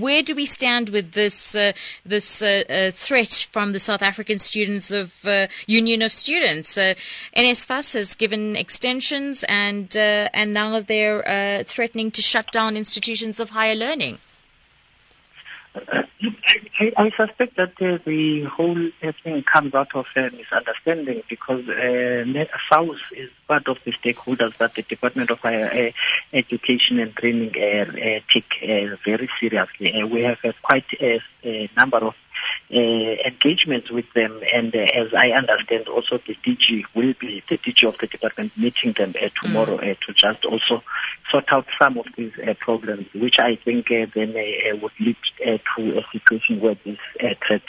Where do we stand with this uh, this uh, uh, threat from the South African Students of uh, Union of Students? Uh, NSFAS has given extensions, and uh, and now they're threatening to shut down institutions of higher learning. I, I, suspect that uh, the whole thing comes out of a misunderstanding because uh, SAUS is part of the stakeholders that the Department of Higher uh, Education and Training uh, uh, take uh, very seriously. we have quite a, a number of uh, engagements with them. And uh, as I understand, also the DG will be the DG of the department meeting them uh, tomorrow mm. to just also sort out some of these problems, which I think then would lead to a situation where this threat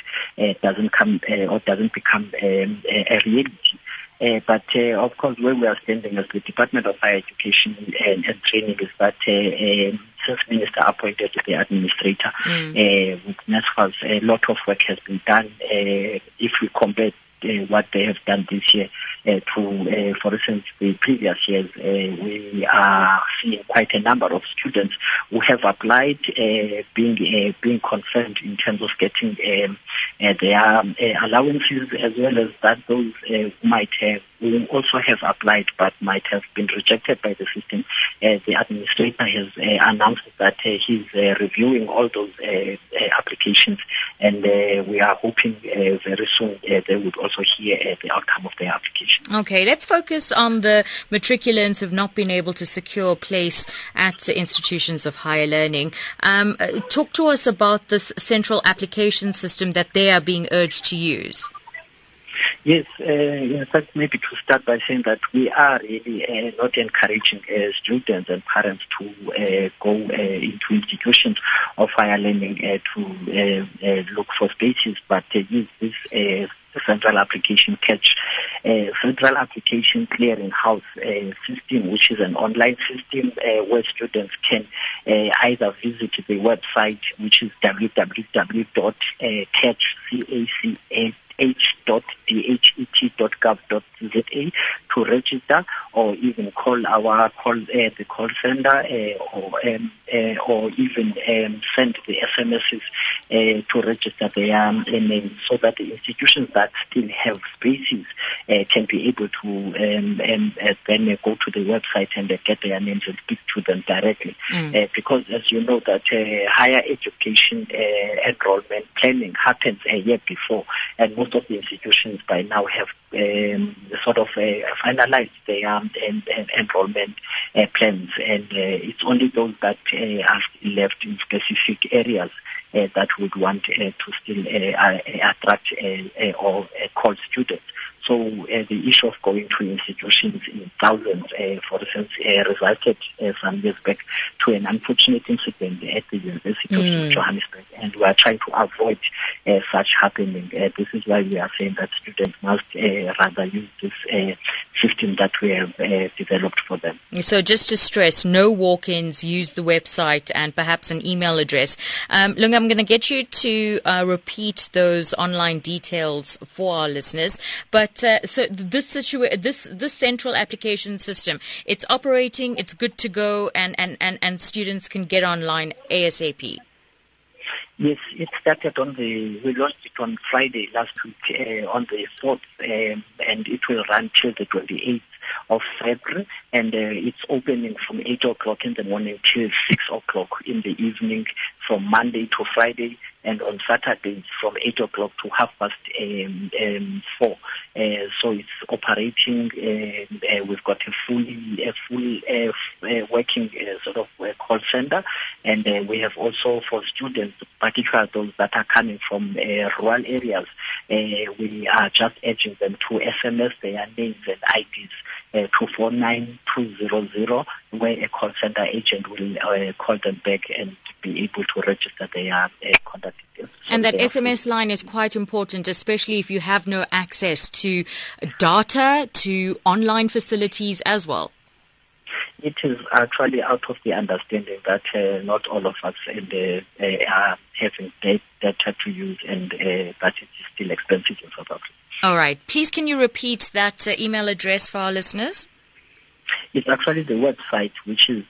doesn't come or doesn't become um, a reality. Uh, but uh, of course, where we are standing as the Department of Higher Education and, and Training is that uh, since Minister appointed the administrator mm. with NSFAS, a lot of work has been done. if we compare uh, what they have done this year uh, to, uh, for instance, the previous years. we are seeing quite a number of students who have applied, being being confirmed in terms of getting um, Eh, their eh, allowances, as well as that those who might have who also have applied but might have been rejected by the system. Uh, the administrator has uh, announced that uh, he's reviewing all those applications and we are hoping very soon they would also hear the outcome of their application. Okay, let's focus on the matriculants who've not been able to secure a place at institutions of higher learning. Um, talk to us about this central application system that they are being urged to use. Yes, uh, in fact, maybe to start by saying that we are really uh, not encouraging uh, students and parents to uh, go uh, into institutions of higher learning uh, to look for spaces, but use this central application catch uh, central application clearing house uh, system which is an online system uh, where students can uh, either visit the website which is www.catch.cac h.dhet.gov.za to register or even call our call uh, the call center uh, or um, uh, or even um, send the SMSs uh, to register their um, names so that the institutions that still have spaces uh, can be able to um, um, uh, then go to the website and get their names and speak to them directly. Mm. because as you know that higher education enrollment planning happens a year before and most of the institutions by now have um, sort of uh, finalized their um, en- en- enrollment uh, plans, and uh, it's only those that uh, are left in specific areas uh, that would want uh, to still attract or call students. So uh, the issue of going to institutions in thousands, uh, for instance, uh, resulted some years back to an unfortunate incident at the University mm. of Johannesburg, and we are trying to avoid such happening. this is why we are saying that students must rather use this system that we have developed for them. So just to stress, no walk-ins, use the website and perhaps an email address. Um, Lunga, I'm going to get you to uh, repeat those online details for our listeners, but uh, so this situa- this this central application system, it's operating, it's good to go, and and and, and students can get online ASAP. Yes, it started on the, we launched it on Friday last week uh, on the 4th, um, and it will run till the 28th of February, and uh, it's opening from 8 o'clock in the morning till 6 o'clock in the evening from Monday to Friday, and on Saturdays from 8 o'clock to half past um, um, 4. Uh, so it's operating, uh, uh we've got a fully, a full uh, uh, working sort of call center, and we have also for students, particularly those that are coming from rural areas, we are just urging them to SMS their names and IDs uh, 249200 where a call center agent will uh, call them back and be able to register their uh, contact details. And that SMS line is quite important, especially if you have no access to data, to online facilities as well. It is actually out of the understanding that uh, not all of us in the, uh, are having data to use and uh, that it is still expensive in South Africa. All right. Please, can you repeat that uh, email address for our listeners? It's actually the website, which is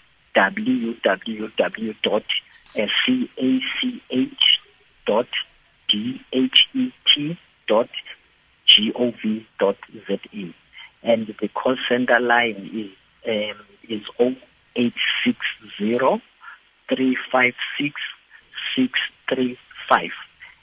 Z-E. And the call center line is um, is 0860 356 635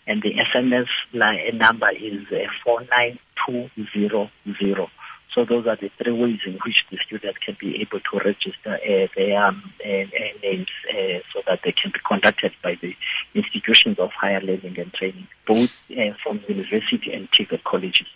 and the SMS line, number is uh, 49200. So those are the three ways in which the student can be able to register uh, their um, uh, uh names uh, so that they can be contacted by the institutions of higher learning and training, both uh, from university and TVET colleges.